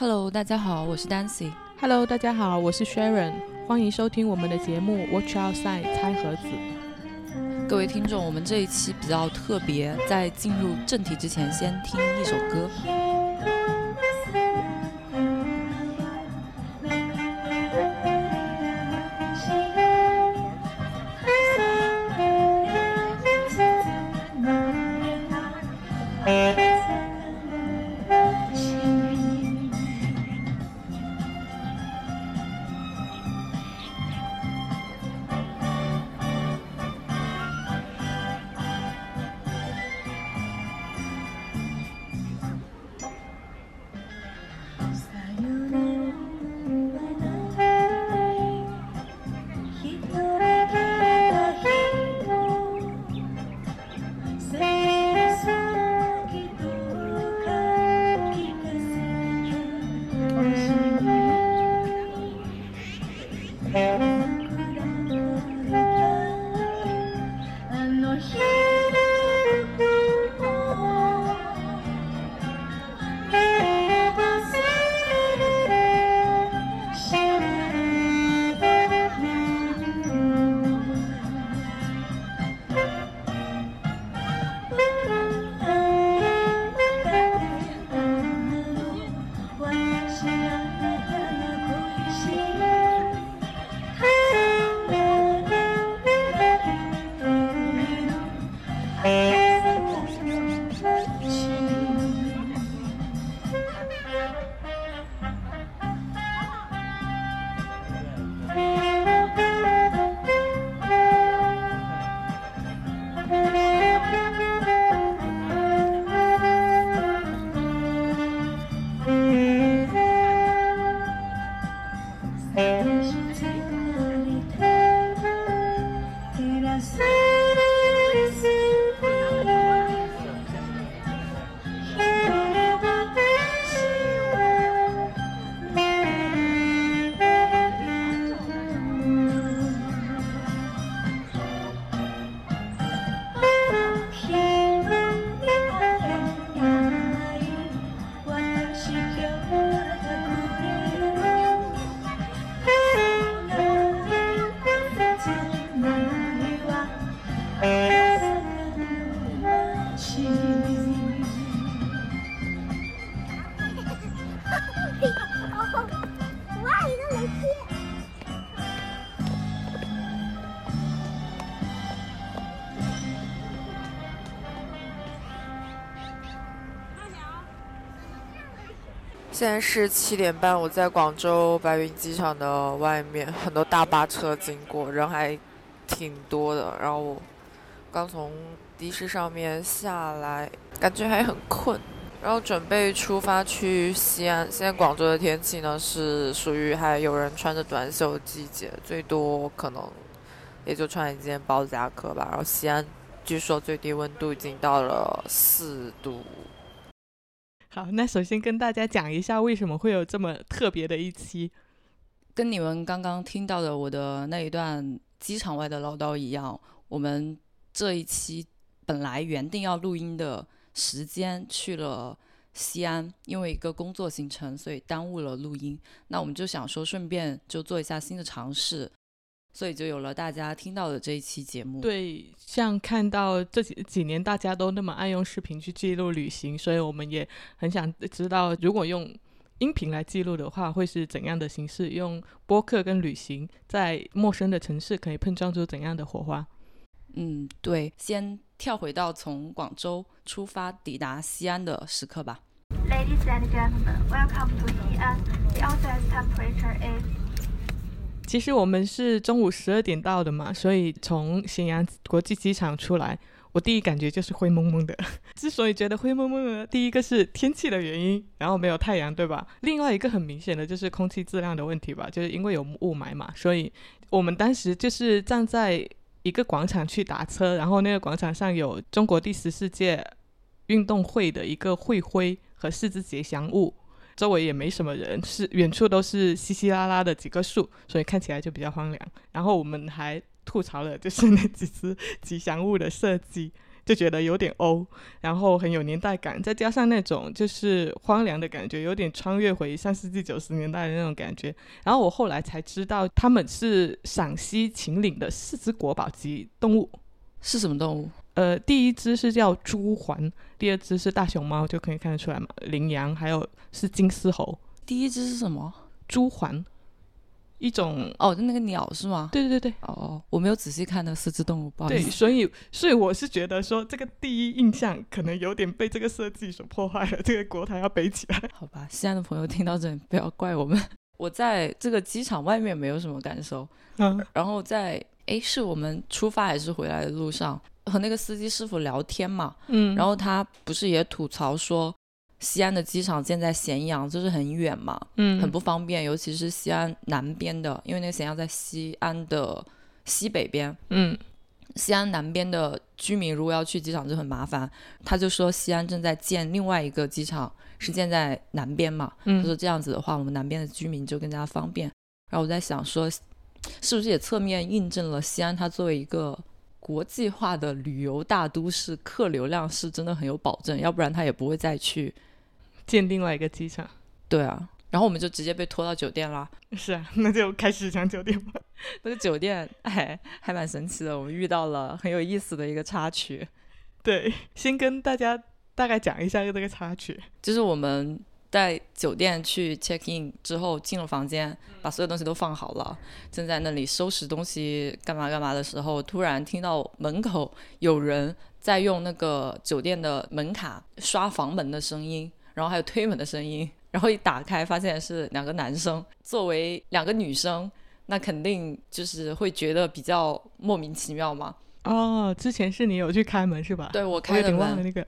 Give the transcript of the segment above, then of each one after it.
Hello，大家好，我是 Dancy。Hello，大家好，我是 Sharon。欢迎收听我们的节目《Watch Outside》猜盒子。各位听众，我们这一期比较特别，在进入正题之前，先听一首歌。现在是七点半，我在广州白云机场的外面，很多大巴车经过，人还挺多的。然后我刚从的士上面下来，感觉还很困，然后准备出发去西安。现在广州的天气呢是属于还有人穿着短袖的季节，最多可能也就穿一件薄夹克吧。然后西安据说最低温度已经到了四度。好，那首先跟大家讲一下为什么会有这么特别的一期，跟你们刚刚听到的我的那一段机场外的唠叨一样，我们这一期本来原定要录音的时间去了西安，因为一个工作行程，所以耽误了录音。那我们就想说，顺便就做一下新的尝试。所以就有了大家听到的这一期节目。对，像看到这几几年大家都那么爱用视频去记录旅行，所以我们也很想知道，如果用音频来记录的话，会是怎样的形式？用播客跟旅行，在陌生的城市可以碰撞出怎样的火花？嗯，对，先跳回到从广州出发抵达西安的时刻吧。Ladies and gentlemen, welcome to Xi'an. The outside temperature is 其实我们是中午十二点到的嘛，所以从咸阳国际机场出来，我第一感觉就是灰蒙蒙的。之所以觉得灰蒙蒙的，第一个是天气的原因，然后没有太阳，对吧？另外一个很明显的就是空气质量的问题吧，就是因为有雾霾嘛，所以我们当时就是站在一个广场去打车，然后那个广场上有中国第十四届运动会的一个会徽和四只吉祥物。周围也没什么人，是远处都是稀稀拉拉的几棵树，所以看起来就比较荒凉。然后我们还吐槽了，就是那几只吉祥物的设计，就觉得有点欧，然后很有年代感，再加上那种就是荒凉的感觉，有点穿越回上世纪九十年代的那种感觉。然后我后来才知道，他们是陕西秦岭的四只国宝级动物。是什么动物？呃，第一只是叫朱鹮，第二只是大熊猫，就可以看得出来嘛。羚羊，还有是金丝猴。第一只是什么？朱鹮，一种哦，那个鸟是吗？对对对对，哦，我没有仔细看那四只动物，不好意对，所以所以我是觉得说，这个第一印象可能有点被这个设计所破坏了，这个国台要背起来。好吧，西安的朋友听到这里不要怪我们。我在这个机场外面没有什么感受，嗯然后在诶，是我们出发还是回来的路上和那个司机师傅聊天嘛，嗯，然后他不是也吐槽说，西安的机场建在咸阳，就是很远嘛，嗯很不方便，尤其是西安南边的，因为那个咸阳在西安的西北边，嗯西安南边的居民如果要去机场就很麻烦。他就说西安正在建另外一个机场，是建在南边嘛，他嗯说这样子的话，我们南边的居民就更加方便。然后我在想说，是不是也侧面印证了西安它作为一个国际化的旅游大都市，客流量是真的很有保证，要不然他也不会再去。建另外一个机场。对啊，然后我们就直接被拖到酒店啦。是啊，那就开始讲酒店吧。那个酒店，哎，还蛮神奇的，我们遇到了很有意思的一个插曲。对，先跟大家大概讲一下这个插曲。就是我们在酒店去 check in 之后进了房间，把所有东西都放好了，正在那里收拾东西干嘛干嘛的时候，突然听到门口有人在用那个酒店的门卡刷房门的声音，然后还有推门的声音，然后一打开发现是两个男生，作为两个女生。那肯定就是会觉得比较莫名其妙嘛。哦，之前是你有去开门是吧？对我开的门，点忘了那个。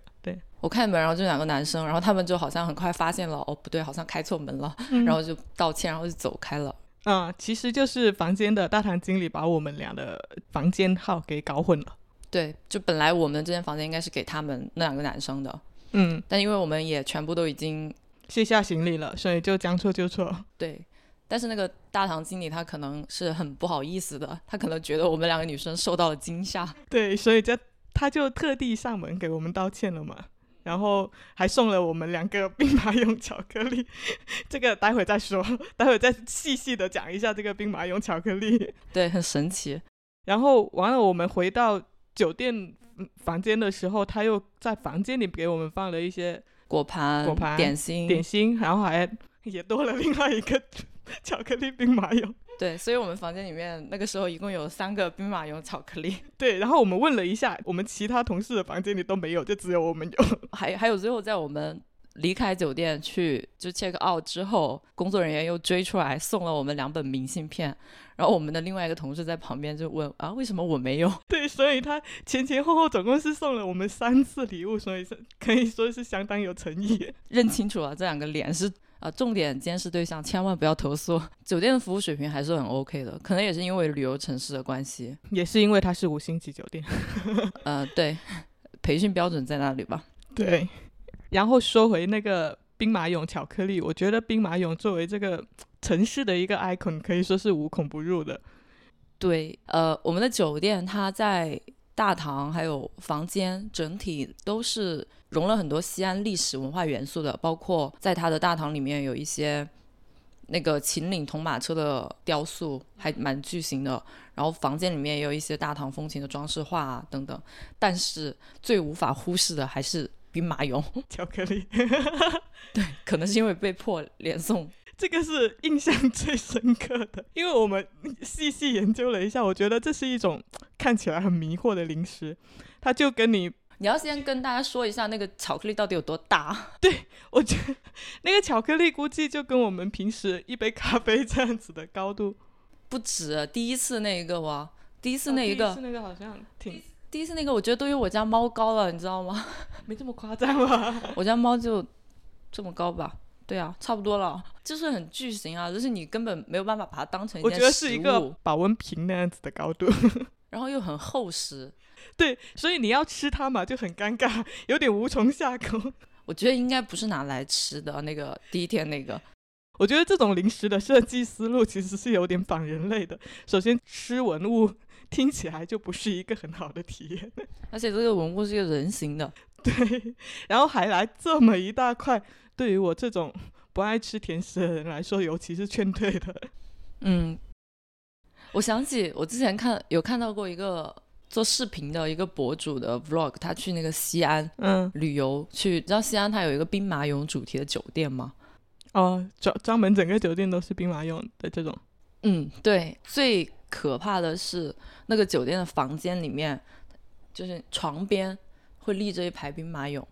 对，我开门，然后就两个男生，然后他们就好像很快发现了，哦不对，好像开错门了，嗯然后就道歉，然后就走开了。啊、其实就是房间的大堂经理把我们俩的房间号给搞混了。对，就本来我们这间房间应该是给他们那两个男生的，嗯，但因为我们也全部都已经卸下行李了，所以就将错就错。对，但是那个大堂经理他可能是很不好意思的，他可能觉得我们两个女生受到了惊吓。对，所以就他就特地上门给我们道歉了嘛，然后还送了我们两个兵马俑巧克力，这个待会再说，待会再细细的讲一下这个兵马俑巧克力。对，很神奇。然后完了，我们回到酒店嗯房间的时候，他又在房间里给我们放了一些果盘、果盘点心，点心，然后还也多了另外一个 巧克力兵马俑。对，所以我们房间里面那个时候一共有三个兵马俑巧克力，对，然后我们问了一下，我们其他同事的房间里都没有，就只有我们有。还还有最后在我们离开酒店去就 check out 之后，工作人员又追出来送了我们两本明信片，然后我们的另外一个同事在旁边就问啊，为什么我没有？对，所以他前前后后总共是送了我们三次礼物，所以是可以说是相当有诚意。认清楚了这两个脸是啊、重点监视对象，千万不要投诉。酒店的服务水平还是很 OK 的，可能也是因为旅游城市的关系，也是因为它是五星级酒店。呃，对，培训标准在那里吧。对，然后说回那个兵马俑巧克力，我觉得兵马俑作为这个城市的一个 icon，可以说是无孔不入的。对，呃，我们的酒店它在大堂还有房间整体都是融了很多西安历史文化元素的，包括在它的大堂里面有一些那个秦岭铜马车的雕塑，还蛮巨型的。然后房间里面也有一些大唐风情的装饰画啊等等。但是最无法忽视的还是兵马俑，巧克力，对可能是因为被迫连送。这个是印象最深刻的，因为我们细细研究了一下，我觉得这是一种看起来很迷惑的零食，它就跟你，你要先跟大家说一下那个巧克力到底有多大。对我觉得那个巧克力估计就跟我们平时一杯咖啡这样子的高度。不止第一次那一个哇，第一次那一哦第一，次那个好像挺第一次那个我觉得都有我家猫高了，你知道吗？没这么夸张吧？我家猫就这么高吧？对啊，差不多了，就是很巨型啊，就是你根本没有办法把它当成一我觉得件食物，是一个保温瓶那样子的高度。然后又很厚实，对，所以你要吃它嘛，就很尴尬，有点无从下口。我觉得应该不是拿来吃的。那个第一天那个，我觉得这种零食的设计思路其实是有点反人类的。首先，吃文物听起来就不是一个很好的体验。而且这个文物是一个人形的，对，然后还来这么一大块，对于我这种 不爱吃甜食的人来说，尤其是劝退的。嗯，我想起我之前看有看到过一个做视频的一个博主的 vlog，他去那个西安嗯，旅游去，知道西安它有一个兵马俑主题的酒店吗？哦，专专门整个酒店都是兵马俑的这种。嗯，对，最可怕的是那个酒店的房间里面，就是床边会立着一排兵马俑。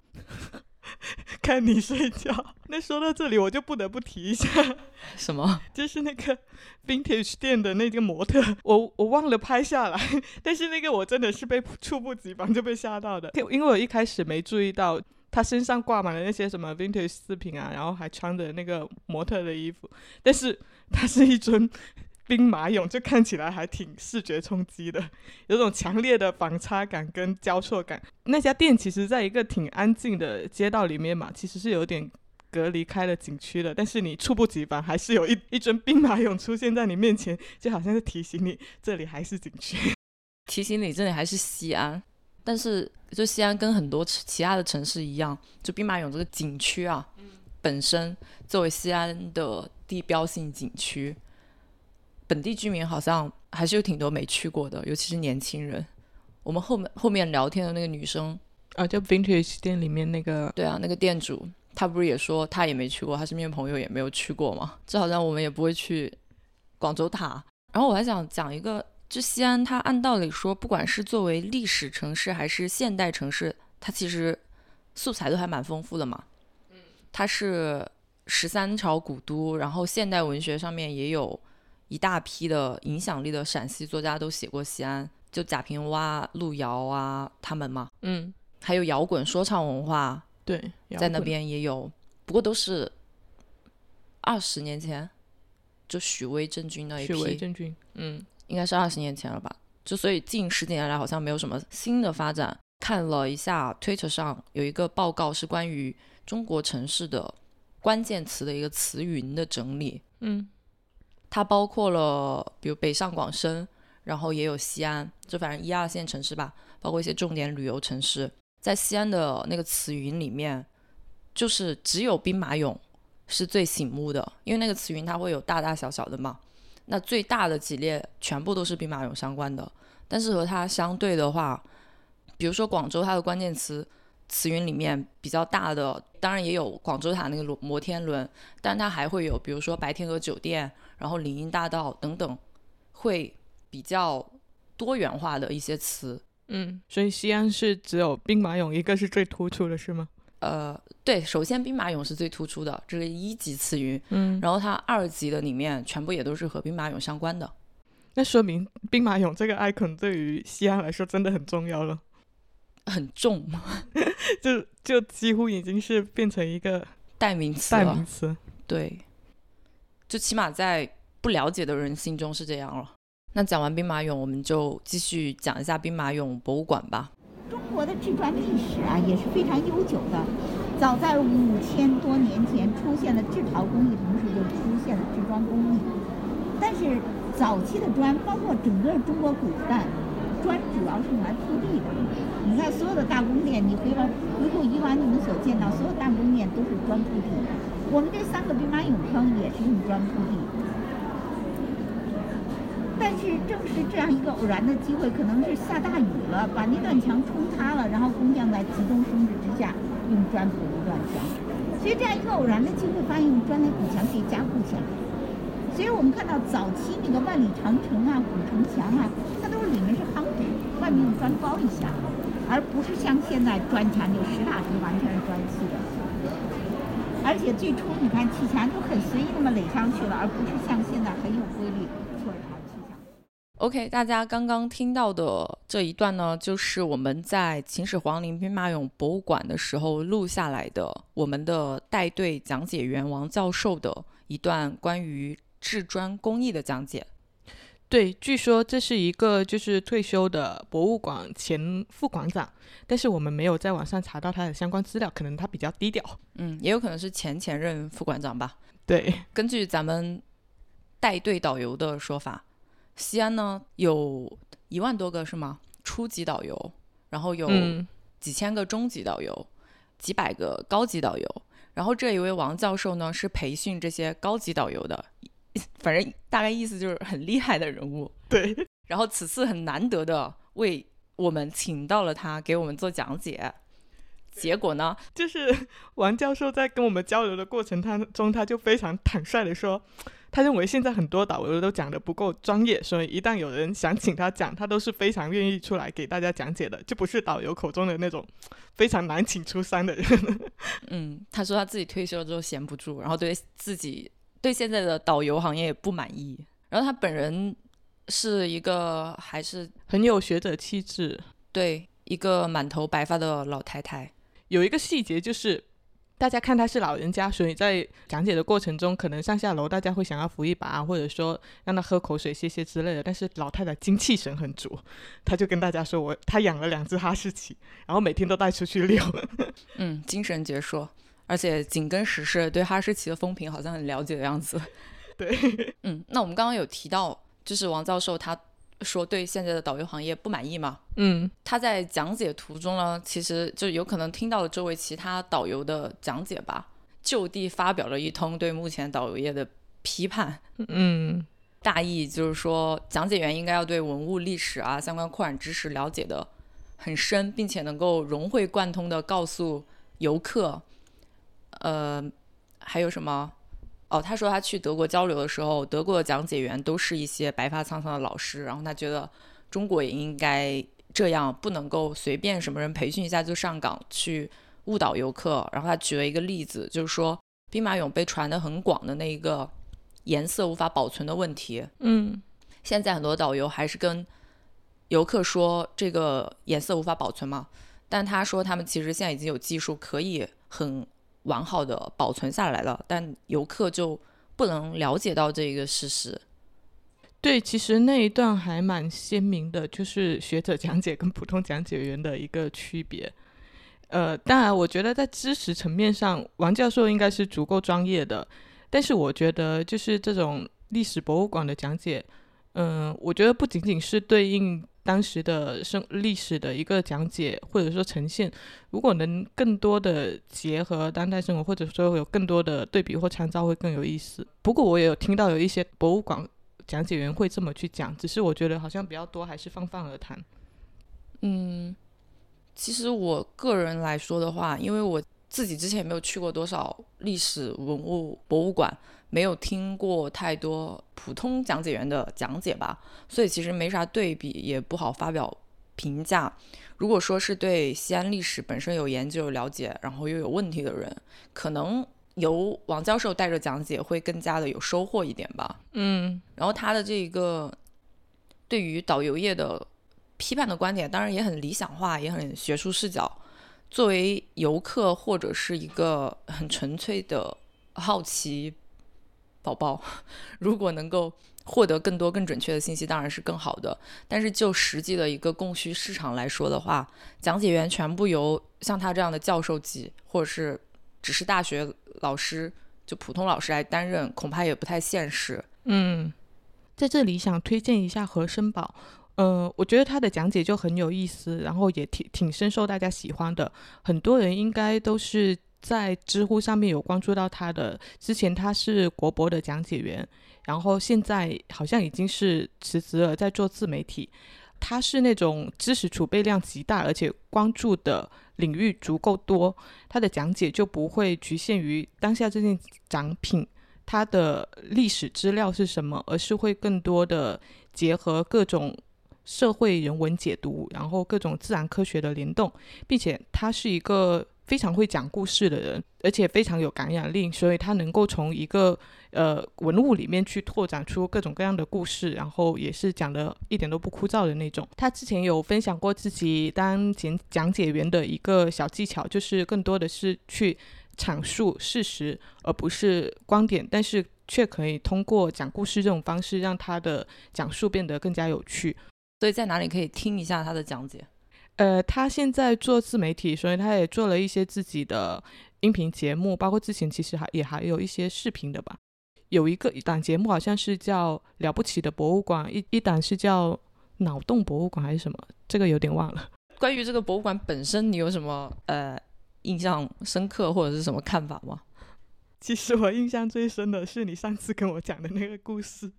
看你睡觉。那说到这里，我就不得不提一下，什么？就是那个 vintage 店的那个模特，我我忘了拍下来，但是那个我真的是被猝不及防就被吓到的，因为我一开始没注意到。他身上挂满了那些什么 vintage 饰品啊，然后还穿着那个模特的衣服，但是他是一尊兵马俑，就看起来还挺视觉冲击的，有种强烈的反差感跟交错感。那家店其实在一个挺安静的街道里面嘛，其实是有点隔离开了景区的，但是你猝不及防，还是有一一尊兵马俑出现在你面前，就好像是提醒你这里还是景区，提醒你这里还是西安。但是，就西安跟很多其他的城市一样，就兵马俑这个景区啊，本身作为西安的地标性景区，本地居民好像还是有挺多没去过的，尤其是年轻人。我们后面后面聊天的那个女生啊，就 vintage 店里面那个，对啊，那个店主，他不是也说他也没去过，他身边朋友也没有去过嘛？就好像我们也不会去广州塔。然后我还想讲一个。就西安，它按道理说，不管是作为历史城市还是现代城市，它其实素材都还蛮丰富的嘛。它是十三朝古都，然后现代文学上面也有一大批的影响力的陕西作家都写过西安，就贾平凹、路遥啊他们嘛。嗯，还有摇滚说唱文化，对，在那边也有，不过都是二十年前，就许巍、郑钧那一批。许巍、郑钧，嗯。应该是二十年前了吧，就所以近十几年来好像没有什么新的发展。看了一下 Twitter 上有一个报告，是关于中国城市的关键词的一个词云的整理。嗯，它包括了比如北上广深，然后也有西安，就反正一二线城市吧，包括一些重点旅游城市。在西安的那个词云里面，就是只有兵马俑是最醒目的，因为那个词云它会有大大小小的嘛。那最大的几列全部都是兵马俑相关的，但是和它相对的话，比如说广州，它的关键词词云里面比较大的，当然也有广州塔那个摩摩天轮，但它还会有比如说白天鹅酒店，然后林荫大道等等，会比较多元化的一些词。嗯，所以西安是只有兵马俑一个是最突出的，是吗？呃，对，首先兵马俑是最突出的，这是一级词云，嗯，然后它二级的里面全部也都是和兵马俑相关的，那说明兵马俑这个 icon 对于西安来说真的很重要了，很重，就就几乎已经是变成一个代名词代名词，对，就起码在不了解的人心中是这样了。那讲完兵马俑，我们就继续讲一下兵马俑博物馆吧。中国的制砖历史啊也是非常悠久的，早在五千多年前出现了制陶工艺，同时就出现了制砖工艺。但是早期的砖，包括整个中国古代，砖主要是用来铺地的。你看所有的大宫殿，你回完回顾以往你们所见到所有大宫殿都是砖铺地。我们这三个兵马俑坑也是用砖铺地。但是正是这样一个偶然的机会，可能是下大雨了，把那段墙冲塌了，然后工匠在急中生智之下用砖补一段墙。所以这样一个偶然的机会，发现用砖来补墙可以加固起来。所以我们看到早期那个万里长城啊、古城墙啊，它都是里面，用砖包一下，而不是像现在砖墙就实打实完全是砖砌的。而且最初你看砌墙就很随意那么垒上去了，而不是像现在很有规律。OK，大家刚刚听到的这一段呢，就是我们在秦始皇陵兵马俑博物馆的时候录下来的，我们的带队讲解员王教授的一段关于制砖工艺的讲解。对，据说这是一个就是退休的博物馆前副馆长，但是我们没有在网上查到他的相关资料，可能他比较低调。嗯，也有可能是前前任副馆长吧。对，根据咱们带队导游的说法。西安呢有一万多个是吗？初级导游，然后有嗯几千个中级导游，几百个高级导游。然后这一位王教授呢，是培训这些高级导游的，反正大概意思就是很厉害的人物。对，然后此次很难得的为我们请到了他给我们做讲解，结果呢，就是王教授在跟我们交流的过程当中，他就非常坦率的说，他认为现在很多导游都讲的不够专业，所以一旦有人想请他讲，他都是非常愿意出来给大家讲解的，就不是导游口中的那种非常难请出山的人。嗯，他说他自己退休了之后闲不住，然后对自己对现在的导游行业也不满意。然后他本人是一个还是很有学者气质。对一个满头白发的老太太。有一个细节就是，大家看他是老人家，所以在讲解的过程中，可能上下楼大家会想要扶一把，或者说让他喝口水、歇歇之类的。但是老太太精气神很足，她就跟大家说我她养了两只哈士奇，然后每天都带出去遛。嗯，精神矍铄，而且紧跟时事，对哈士奇的风评好像很了解的样子。对，嗯，那我们刚刚有提到，就是王教授他说对现在的导游行业不满意嘛？嗯他在讲解途中呢，其实就有可能听到了周围其他导游的讲解吧，就地发表了一通对目前导游业的批判。嗯大意就是说，讲解员应该要对文物、历史啊相关扩展知识了解的很深，并且能够融会贯通的告诉游客，呃，还有什么？哦，他说他去德国交流的时候，德国的讲解员都是一些白发苍苍的老师，然后他觉得中国也应该这样，不能够随便什么人培训一下就上岗去误导游客。然后他举了一个例子，就是说兵马俑被传得很广的那一个颜色无法保存的问题，嗯现在很多导游还是跟游客说这个颜色无法保存嘛，但他说他们其实现在已经有技术可以很完好的保存下来了，但游客就不能了解到这一个事实。对，其实那一段还蛮鲜明的，就是学者讲解跟普通讲解员的一个区别。呃，当然，我觉得在知识层面上，王教授应该是足够专业的，但是我觉得就是这种历史博物馆的讲解，嗯、我觉得不仅仅是对应当时的生历史的一个讲解或者说呈现，如果能更多的结合当代生活，或者说有更多的对比或参照，会更有意思。不过我也有听到有一些博物馆讲解员会这么去讲，只是我觉得好像比较多还是泛泛而谈。嗯，其实我个人来说的话，因为我自己之前也没有去过多少历史文物博物馆，没有听过太多普通讲解员的讲解吧，所以其实没啥对比，也不好发表评价。如果说是对西安历史本身有研究、有了解，然后又有问题的人，可能由王教授带着讲解会更加的有收获一点吧。嗯然后他的这个对于导游业的批判的观点，当然也很理想化，也很学术视角。作为游客或者是一个很纯粹的好奇宝宝，如果能够获得更多更准确的信息，当然是更好的。但是就实际的一个供需市场来说的话，讲解员全部由像他这样的教授级，或者是只是大学老师，就普通老师来担任，恐怕也不太现实。嗯，在这里想推荐一下何森堡。呃，我觉得他的讲解就很有意思，然后也挺挺深受大家喜欢的。很多人应该都是在知乎上面有关注到他的。之前他是国博的讲解员，然后现在好像已经是辞职了，在做自媒体。他是那种知识储备量极大，而且关注的领域足够多，他的讲解就不会局限于当下这件展品它的历史资料是什么，而是会更多的结合各种社会人文解读，然后各种自然科学的联动，并且他是一个非常会讲故事的人，而且非常有感染力，所以他能够从一个呃文物里面去拓展出各种各样的故事，然后也是讲的一点都不枯燥的那种。他之前有分享过自己当讲讲解员的一个小技巧，就是更多的是去阐述事实，而不是观点，但是却可以通过讲故事这种方式，让他的讲述变得更加有趣。所以在哪里可以听一下他的讲解？呃，他现在做自媒体，所以他也做了一些自己的音频节目，包括之前其实还也还有一些视频的吧。有一个一档节目好像是叫《了不起的博物馆》，一一档是叫《脑洞博物馆还是什么，这个有点忘了。关于这个博物馆本身，你有什么呃印象深刻或者是什么看法吗？其实我印象最深的是你上次跟我讲的那个故事，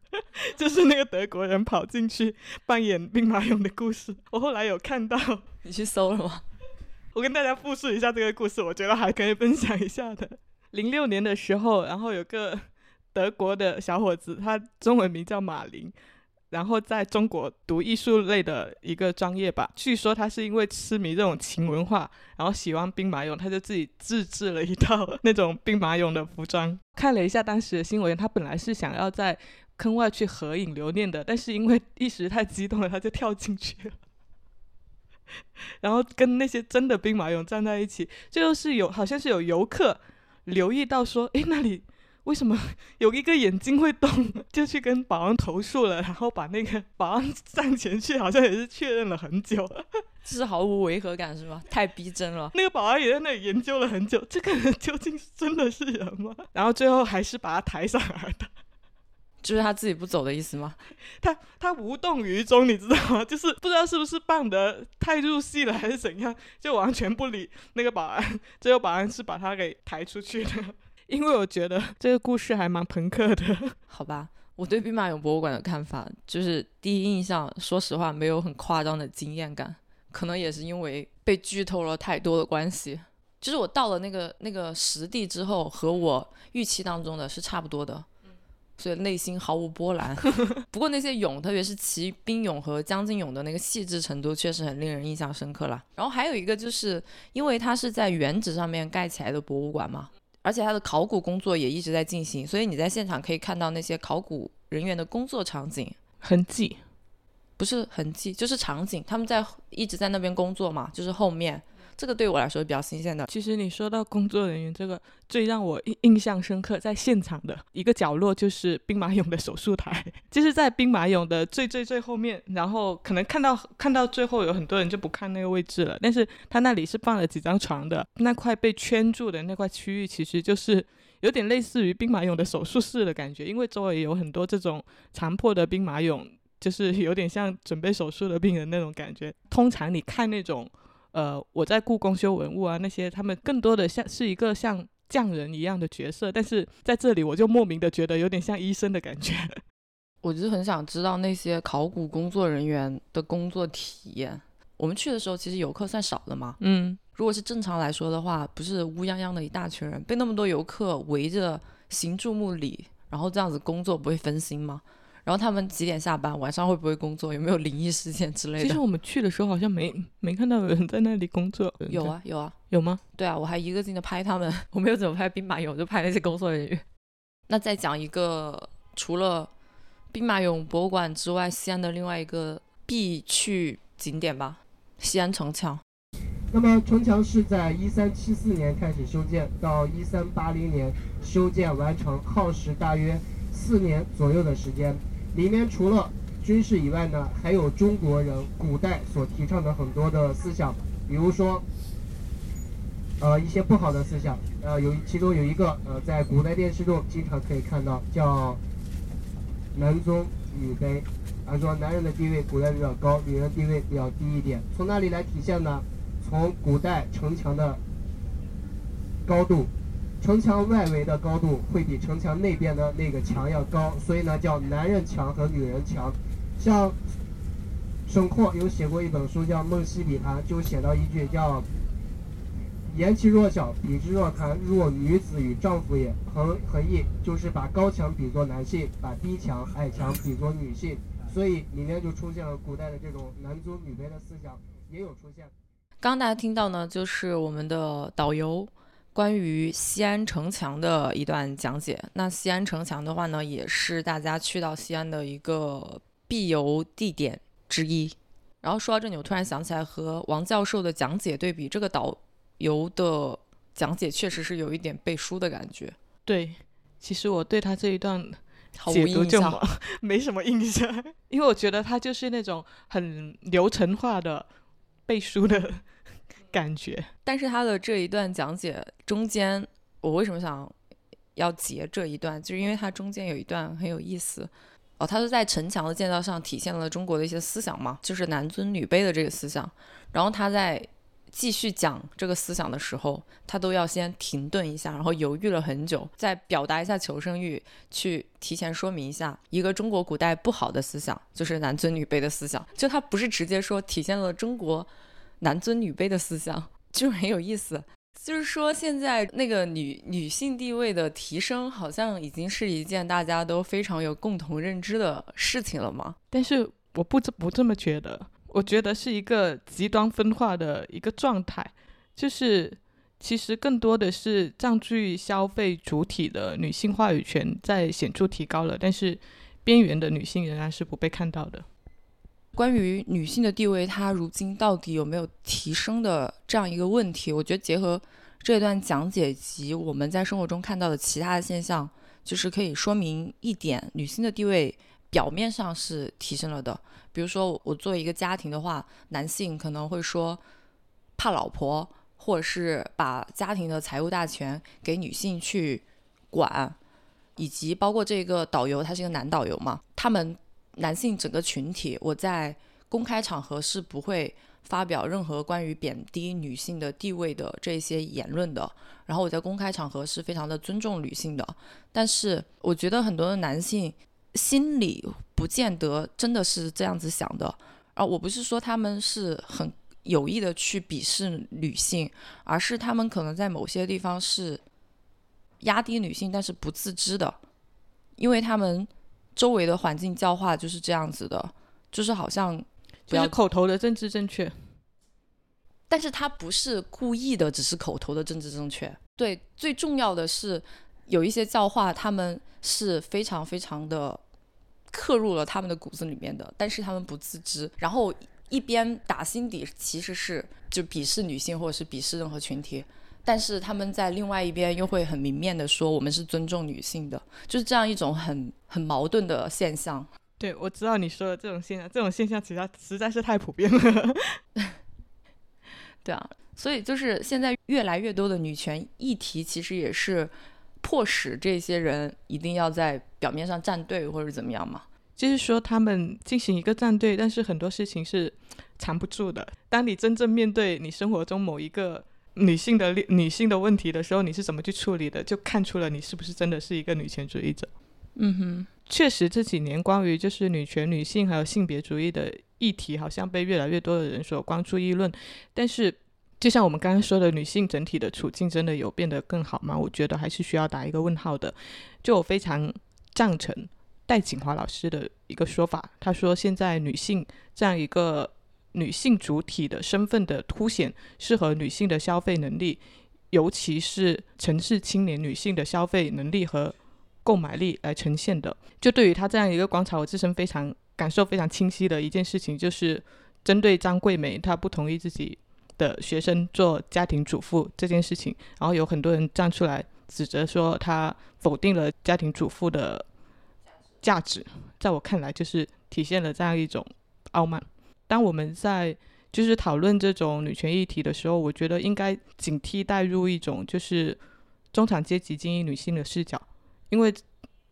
就是那个德国人跑进去扮演兵马俑的故事。我后来有看到，你去搜了吗？我跟大家复述一下这个故事，我觉得还可以分享一下的。零六年的时候，然后有个德国的小伙子，他中文名叫马林。然后在中国读艺术类的一个专业吧，据说他是因为痴迷这种秦文化，然后喜欢兵马俑，他就自己自制了一套那种兵马俑的服装。看了一下当时的新闻，他本来是想要在坑外去合影留念的，但是因为一时太激动了，他就跳进去了，然后跟那些真的兵马俑站在一起。就是有好像是有游客留意到说，诶，那里。为什么 有一个眼睛会动，就去跟保安投诉了，然后把那个保安上前去，好像也是确认了很久，这是毫无违和感是吗？太逼真了。那个保安也在那里研究了很久，这个人究竟真的是人吗？然后最后还是把他抬上来的，就是他自己不走的意思吗？他他无动于衷，你知道吗？就是不知道是不是扮的太入戏了，还是怎样，就完全不理那个保安。最后保安是把他给抬出去的。因为我觉得这个故事还蛮朋克的，好吧？我对兵马俑博物馆的看法就是，第一印象，说实话没有很夸张的惊艳感，可能也是因为被剧透了太多的关系。就是我到了那个那个实地之后，和我预期当中的是差不多的，所以内心毫无波澜。不过那些俑，特别是骑兵俑和将军俑的那个细致程度，确实很令人印象深刻了。然后还有一个就是，因为它是在原址上面盖起来的博物馆嘛。而且它的考古工作也一直在进行，所以你在现场可以看到那些考古人员的工作场景痕迹，不是痕迹，就是场景，他们在一直在那边工作嘛，就是后面。这个对我来说比较新鲜的。其实你说到工作人员，这个最让我印印象深刻，在现场的一个角落就是兵马俑的手术台，就是在兵马俑的最最最后面。然后可能看到看到最后有很多人就不看那个位置了，但是他那里是放了几张床的，那块被圈住的那块区域其实就是有点类似于兵马俑的手术室的感觉，因为周围有很多这种残破的兵马俑，就是有点像准备手术的病人那种感觉。通常你看那种。呃，我在故宫修文物啊，那些他们更多的像是一个像匠人一样的角色，但是在这里我就莫名的觉得有点像医生的感觉。我就很想知道那些考古工作人员的工作体验。我们去的时候其实游客算少的嘛，嗯，如果是正常来说的话，不是乌泱泱的一大群人被那么多游客围着行注目礼，然后这样子工作不会分心吗？然后他们几点下班？晚上会不会工作？有没有灵异事件之类的？其实我们去的时候好像没没看到有人在那里工作。有啊有啊有吗？对啊，我还一个劲的拍他们。我没有怎么拍兵马俑，就拍那些工作人员。那再讲一个，除了兵马俑博物馆之外，西安的另外一个必去景点吧——西安城墙。那么城墙是在一三七四年开始修建，到一三八零年修建完成，耗时大约四年左右的时间。里面除了军事以外呢，还有中国人古代所提倡的很多的思想，比如说，呃，一些不好的思想，呃，有其中有一个，呃，在古代电视中经常可以看到，叫男尊女卑，啊，说男人的地位古代比较高，女人地位比较低一点。从哪里来体现呢？从古代城墙的高度。城墙外围的高度会比城墙内边的那个墙要高，所以呢叫男人墙和女人墙。像沈括有写过一本书叫《梦溪笔谈》，就写到一句叫“言其弱小，比之若谈，若女子与丈夫也”，横横意就是把高墙比作男性，把低墙矮墙比作女性，所以里面就出现了古代的这种男尊女卑的思想也有出现。刚大家听到呢，就是我们的导游。关于西安城墙的一段讲解。那西安城墙的话呢，也是大家去到西安的一个必游地点之一。然后说到这里，我突然想起来和王教授的讲解对比，这个导游的讲解确实是有一点背书的感觉。对，其实我对他这一段毫无印象 没什么印象，因为我觉得他就是那种很流程化的背书的。感觉，但是他的这一段讲解中间，我为什么想要截这一段，就是因为它中间有一段很有意思。哦，它是在城墙的建造上体现了中国的一些思想嘛，就是男尊女卑的这个思想。然后他在继续讲这个思想的时候，他都要先停顿一下，然后犹豫了很久，再表达一下求生欲，去提前说明一下一个中国古代不好的思想，就是男尊女卑的思想。就他不是直接说体现了中国男尊女卑的思想，就很有意思。就是说，现在那个女女性地位的提升，好像已经是一件大家都非常有共同认知的事情了吗？但是我不这不这么觉得。我觉得是一个极端分化的一个状态，就是其实更多的是占据消费主体的女性话语权在显著提高了，但是边缘的女性仍然是不被看到的。关于女性的地位，它如今到底有没有提升的这样一个问题，我觉得结合这段讲解及我们在生活中看到的其他的现象，就是可以说明一点，女性的地位表面上是提升了的。比如说，我作为一个家庭的话，男性可能会说怕老婆，或者是把家庭的财务大权给女性去管，以及包括这个导游，他是一个男导游嘛，他们男性整个群体，我在公开场合是不会发表任何关于贬低女性的地位的这些言论的，然后我在公开场合是非常的尊重女性的，但是我觉得很多的男性。心里不见得真的是这样子想的，啊，我不是说他们是很有意的去鄙视女性，而是他们可能在某些地方是压低女性，但是不自知的，因为他们周围的环境教化就是这样子的，就是好像就是口头的政治正确，但是他不是故意的，只是口头的政治正确。对，最重要的是有一些教化他们。是非常非常的刻入了他们的骨子里面的，但是他们不自知，然后一边打心底其实是就鄙视女性或者是鄙视任何群体，但是他们在另外一边又会很明面的说我们是尊重女性的，就是这样一种很很矛盾的现象。对，我知道你说的这种现象，这种现象其实实在是太普遍了。对啊，所以就是现在越来越多的女权议题，其实也是。迫使这些人一定要在表面上站队，或者怎么样嘛？就是说，他们进行一个站队，但是很多事情是藏不住的。当你真正面对你生活中某一个女性的女性的问题的时候，你是怎么去处理的？就看出了你是不是真的是一个女权主义者。嗯哼，确实这几年关于就是女权、女性还有性别主义的议题，好像被越来越多的人所关注议论，但是。就像我们刚刚说的，女性整体的处境真的有变得更好吗？我觉得还是需要打一个问号的。就我非常赞成戴锦华老师的一个说法，他说现在女性这样一个女性主体的身份的凸显，是和女性的消费能力，尤其是城市青年女性的消费能力和购买力来呈现的。就对于他这样一个观察，我自身非常感受非常清晰的一件事情，就是针对张桂梅，她不同意自己。的学生做家庭主妇这件事情，然后有很多人站出来指责说她否定了家庭主妇的价值，在我看来就是体现了这样一种傲慢。当我们在就是讨论这种女权议题的时候，我觉得应该警惕带入一种就是中产阶级精英女性的视角，因为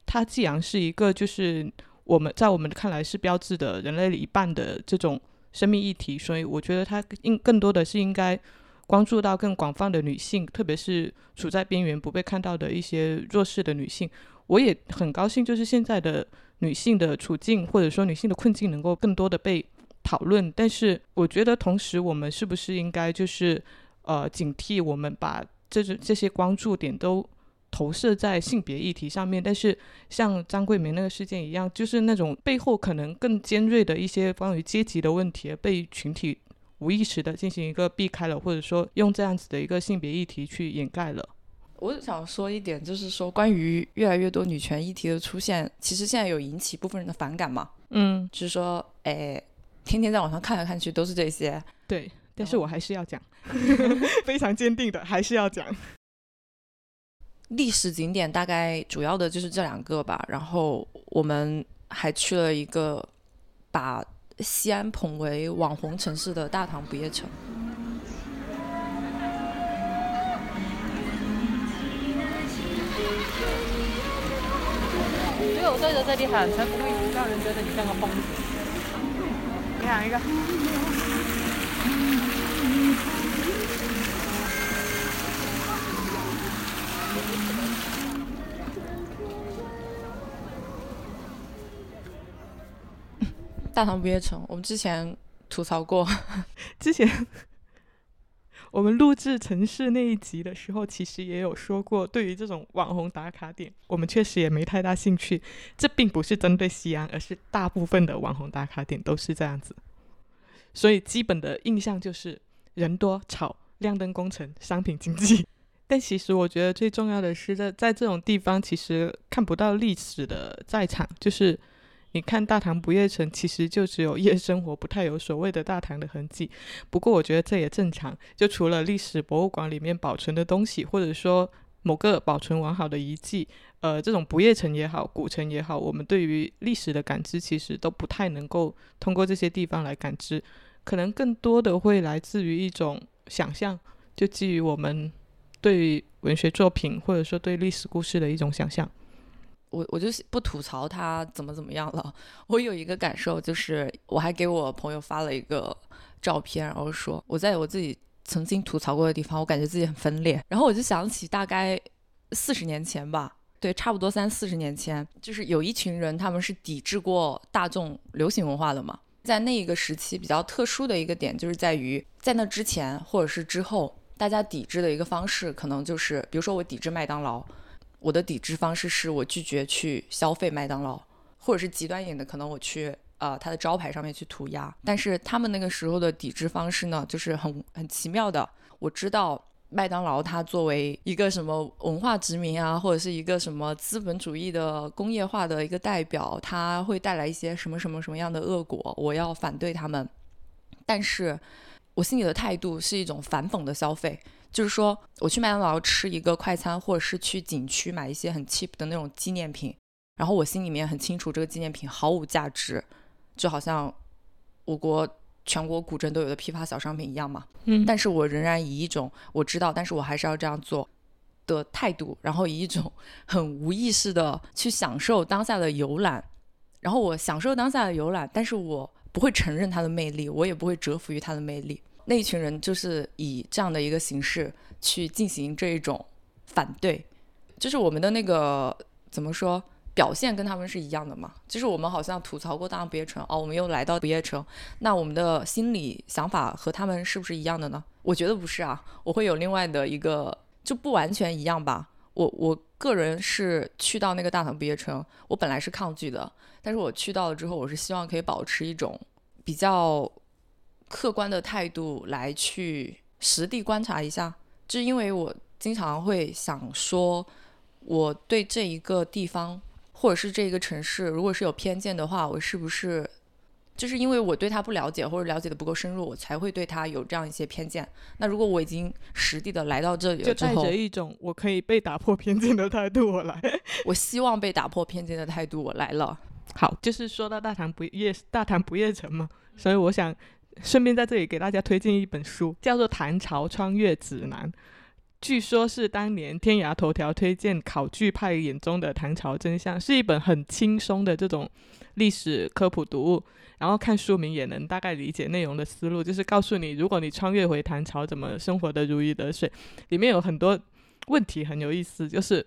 它既然是一个就是我们在我们看来是标志的人类一半的这种。生命议题，所以我觉得它应更多的是应该关注到更广泛的女性，特别是处在边缘不被看到的一些弱势的女性。我也很高兴，就是现在的女性的处境或者说女性的困境能够更多的被讨论。但是我觉得同时，我们是不是应该就是呃警惕，我们把这这些关注点都。投射在性别议题上面，但是像张桂梅那个事件一样，就是那种背后可能更尖锐的一些关于阶级的问题，被群体无意识的进行一个避开了，或者说用这样子的一个性别议题去掩盖了。我想说一点，就是说关于越来越多女权议题的出现，其实现在有引起部分人的反感嘛？嗯，就是说，哎，天天在网上看来看去都是这些。对，但是我还是要讲，非常坚定的，还是要讲。历史景点大概主要的就是这两个吧，然后我们还去了一个把西安捧为网红城市的大唐不夜城。只有有对着这里喊，才不会让人觉得你像个疯子。你喊一个。大唐不夜城，我们之前吐槽过，之前我们录制城市那一集的时候，其实也有说过，对于这种网红打卡点，我们确实也没太大兴趣。这并不是针对西安，而是大部分的网红打卡点都是这样子。所以基本的印象就是人多、吵、亮灯工程、商品经济。但其实我觉得最重要的是，在在这种地方，其实看不到历史的在场，就是。你看大唐不夜城，其实就只有夜生活，不太有所谓的大唐的痕迹。不过我觉得这也正常，就除了历史博物馆里面保存的东西，或者说某个保存完好的遗迹，呃，这种不夜城也好，古城也好，我们对于历史的感知其实都不太能够通过这些地方来感知，可能更多的会来自于一种想象，就基于我们对于文学作品或者说对历史故事的一种想象。我我就不吐槽他怎么怎么样了。我有一个感受，就是我还给我朋友发了一个照片，然后说我在我自己曾经吐槽过的地方，我感觉自己很分裂。然后我就想起大概四十年前吧，对，差不多三四十年前，就是有一群人，他们是抵制过大众流行文化的嘛。在那一个时期比较特殊的一个点，就是在于在那之前或者是之后，大家抵制的一个方式，可能就是比如说我抵制麦当劳。我的抵制方式是我拒绝去消费麦当劳，或者是极端一点的，可能我去呃它的招牌上面去涂鸦。但是他们那个时候的抵制方式呢，就是很很奇妙的。我知道麦当劳它作为一个什么文化殖民啊，或者是一个什么资本主义的工业化的一个代表，它会带来一些什么什么什么样的恶果，我要反对他们。但是我心里的态度是一种反讽的消费。就是说，我去麦当劳吃一个快餐，或者是去景区买一些很 cheap 的那种纪念品，然后我心里面很清楚这个纪念品毫无价值，就好像我国全国古镇都有的批发小商品一样嘛。嗯。但是我仍然以一种我知道，但是我还是要这样做的态度，然后以一种很无意识的去享受当下的游览，然后我享受当下的游览，但是我不会承认它的魅力，我也不会折服于它的魅力。那一群人就是以这样的一个形式去进行这一种反对，就是我们的那个怎么说表现跟他们是一样的嘛？就是我们好像吐槽过大唐不夜城哦，我们又来到不夜城，那我们的心理想法和他们是不是一样的呢？我觉得不是啊，我会有另外的一个就不完全一样吧。我我个人是去到那个大唐不夜城，我本来是抗拒的，但是我去到了之后，我是希望可以保持一种比较。客观的态度来去实地观察一下，就因为我经常会想说，我对这一个地方或者是这一个城市，如果是有偏见的话，我是不是就是因为我对他不了解或者了解的不够深入，我才会对他有这样一些偏见？那如果我已经实地的来到这里了之后，就带着一种我可以被打破偏见的态度我来，我希望被打破偏见的态度我来了。好，就是说到大唐不夜大唐不夜城嘛，所以我想。顺便在这里给大家推荐一本书，叫做《唐朝穿越指南》，据说是当年天涯头条推荐考据派眼中的唐朝真相，是一本很轻松的这种历史科普读物。然后看书名也能大概理解内容的思路，就是告诉你，如果你穿越回唐朝，怎么生活的如鱼得水。里面有很多问题很有意思，就是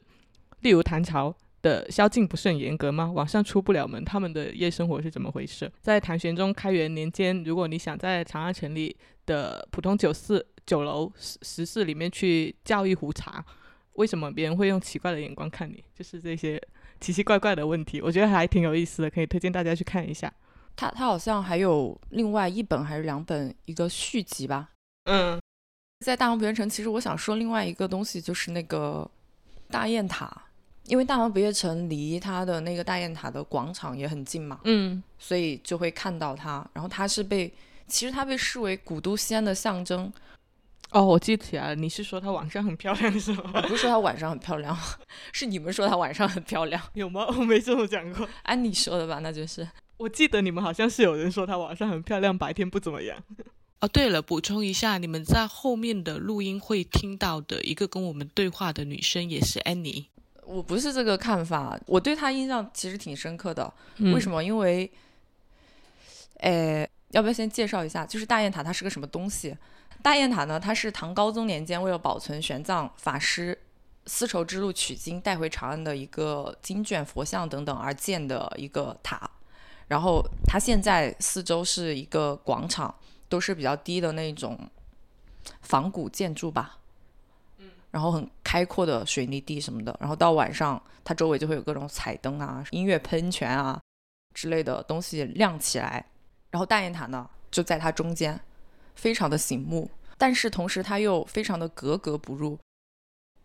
例如唐朝。的宵禁不是很严格吗？晚上出不了门，他们的夜生活是怎么回事？在唐玄宗开元年间，如果你想在长安城里的普通酒肆、酒楼、食食肆里面去叫一壶茶，为什么别人会用奇怪的眼光看你？就是这些奇奇怪怪的问题，我觉得还挺有意思的，可以推荐大家去看一下。他他好像还有另外一本还是两本一个续集吧？嗯，在大唐不夜城，其实我想说另外一个东西，就是那个大雁塔。因为大唐不夜城离它的那个大雁塔的广场也很近嘛，嗯，所以就会看到它。然后它是被，其实它被视为古都西安的象征。哦，我记起来了，你是说它晚上很漂亮是吗？我不是说它晚上很漂亮，是你们说它晚上很漂亮，有吗？我没这么讲过。按你说的吧，那就是。我记得你们好像是有人说它晚上很漂亮，白天不怎么样。哦，对了，补充一下，你们在后面的录音会听到的一个跟我们对话的女生也是安妮。我不是这个看法，我对他印象其实挺深刻的。为什么？么？因为，诶，要不要先介绍一下？就是大雁塔它是个什么东西？大雁塔呢，它是唐高宗年间为了保存玄奘法师丝绸之路取经带回长安的一个经卷、佛像等等而建的一个塔。然后它现在四周是一个广场，都是比较低的那种仿古建筑吧。然后很开阔的水泥地什么的，然后到晚上，它周围就会有各种彩灯啊、音乐喷泉啊之类的东西亮起来。然后大雁塔呢，就在它中间，非常的醒目，但是同时它又非常的格格不入，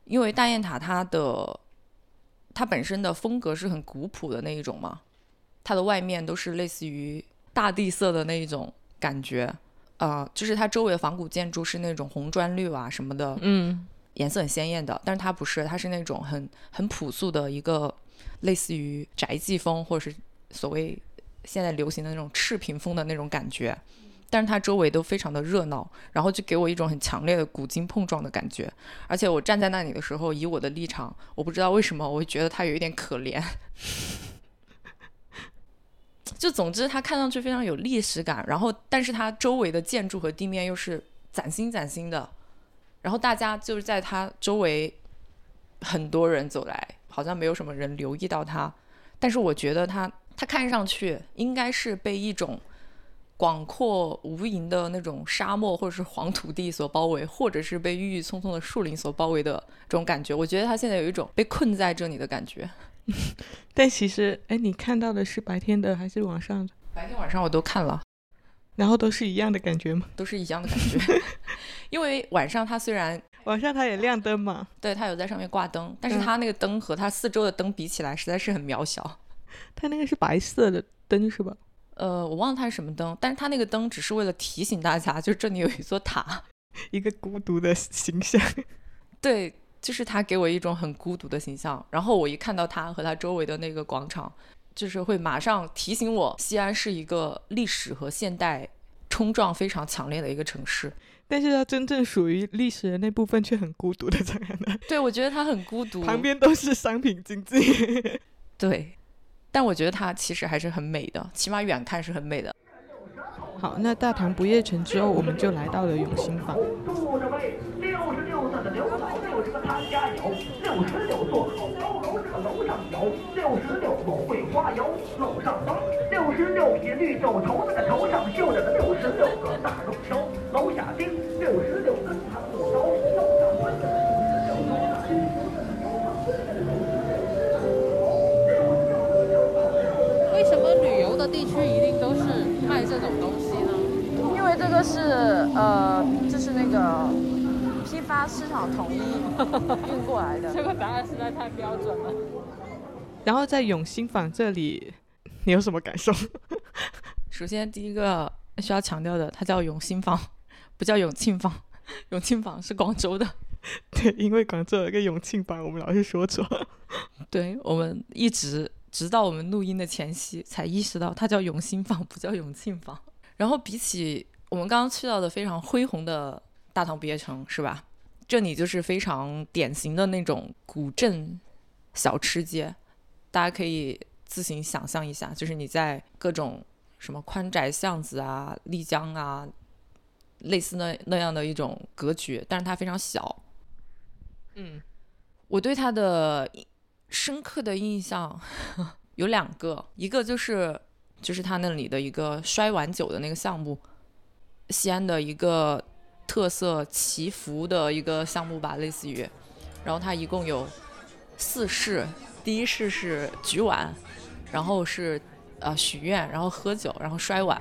因为大雁塔它的它本身的风格是很古朴的那一种嘛，它的外面都是类似于大地色的那一种感觉，呃，就是它周围的仿古建筑是那种红砖绿瓦什么的，嗯。颜色很鲜艳的，但是它不是，它是那种很很朴素的一个，类似于宅记风，或者是所谓现在流行的那种赤贫风的那种感觉。但是它周围都非常的热闹，然后就给我一种很强烈的古今碰撞的感觉。而且我站在那里的时候，以我的立场，我不知道为什么我会觉得它有一点可怜。就总之，它看上去非常有历史感，然后但是它周围的建筑和地面又是崭新崭新的。然后大家就是在他周围，很多人走来，好像没有什么人留意到他。但是我觉得他，他看上去应该是被一种广阔无垠的那种沙漠或者是黄土地所包围，或者是被郁郁葱葱的树林所包围的这种感觉。我觉得他现在有一种被困在这里的感觉。但其实，哎，你看到的是白天的还是晚上的？白天晚上我都看了。然后都是一样的感觉吗？都是一样的感觉，因为晚上它虽然晚上它也亮灯嘛，对，它有在上面挂灯，但是它那个灯和它四周的灯比起来，实在是很渺小。它那个是白色的灯是吧？呃，我忘了它是什么灯，但是它那个灯只是为了提醒大家，就这里有一座塔，一个孤独的形象。对，就是它给我一种很孤独的形象。然后我一看到它和它周围的那个广场。就是会马上提醒我，西安是一个历史和现代冲撞非常强烈的一个城市，但是它真正属于历史的那部分却很孤独的在那。对，我觉得它很孤独，旁边都是商品经济。对，但我觉得它其实还是很美的，起码远看是很美的。好，那大唐不夜城之后，我们就来到了永兴坊。住着位六十六岁的刘老六十个他家有，六十六座好高楼，这个楼上有六十六朵桂花油，楼上灯六十六匹绿皱绸，那个头上绣着的六十六个大肉条，楼下钉六十六根长木刀，刀上纹着六十六大为什么旅游的地区一定都是卖这种东西呢？因为？这个是呃，就是那个批发市场统一运过来的。这个答案实在太标准了。然后在永兴坊这里，你有什么感受？首先第一个需要强调的，它叫永兴坊，不叫永庆坊。永庆坊是广州的。对，因为广州有一个永庆坊，我们老是说错。对我们一直直到我们录音的前夕才意识到，它叫永兴坊，不叫永庆坊。然后比起我们刚刚去到的非常恢宏的大唐不夜城，是吧？这里就是非常典型的那种古镇小吃街，大家可以自行想象一下，就是你在各种什么宽窄巷子啊、丽江啊，类似那那样的一种格局，但是它非常小。嗯，我对它的深刻的印象 有两个，一个就是就是它那里的一个摔碗酒的那个项目。西安的一个特色祈福的一个项目吧，类似于，然后它一共有四式，第一式是举碗，然后是呃许愿，然后喝酒，然后摔碗。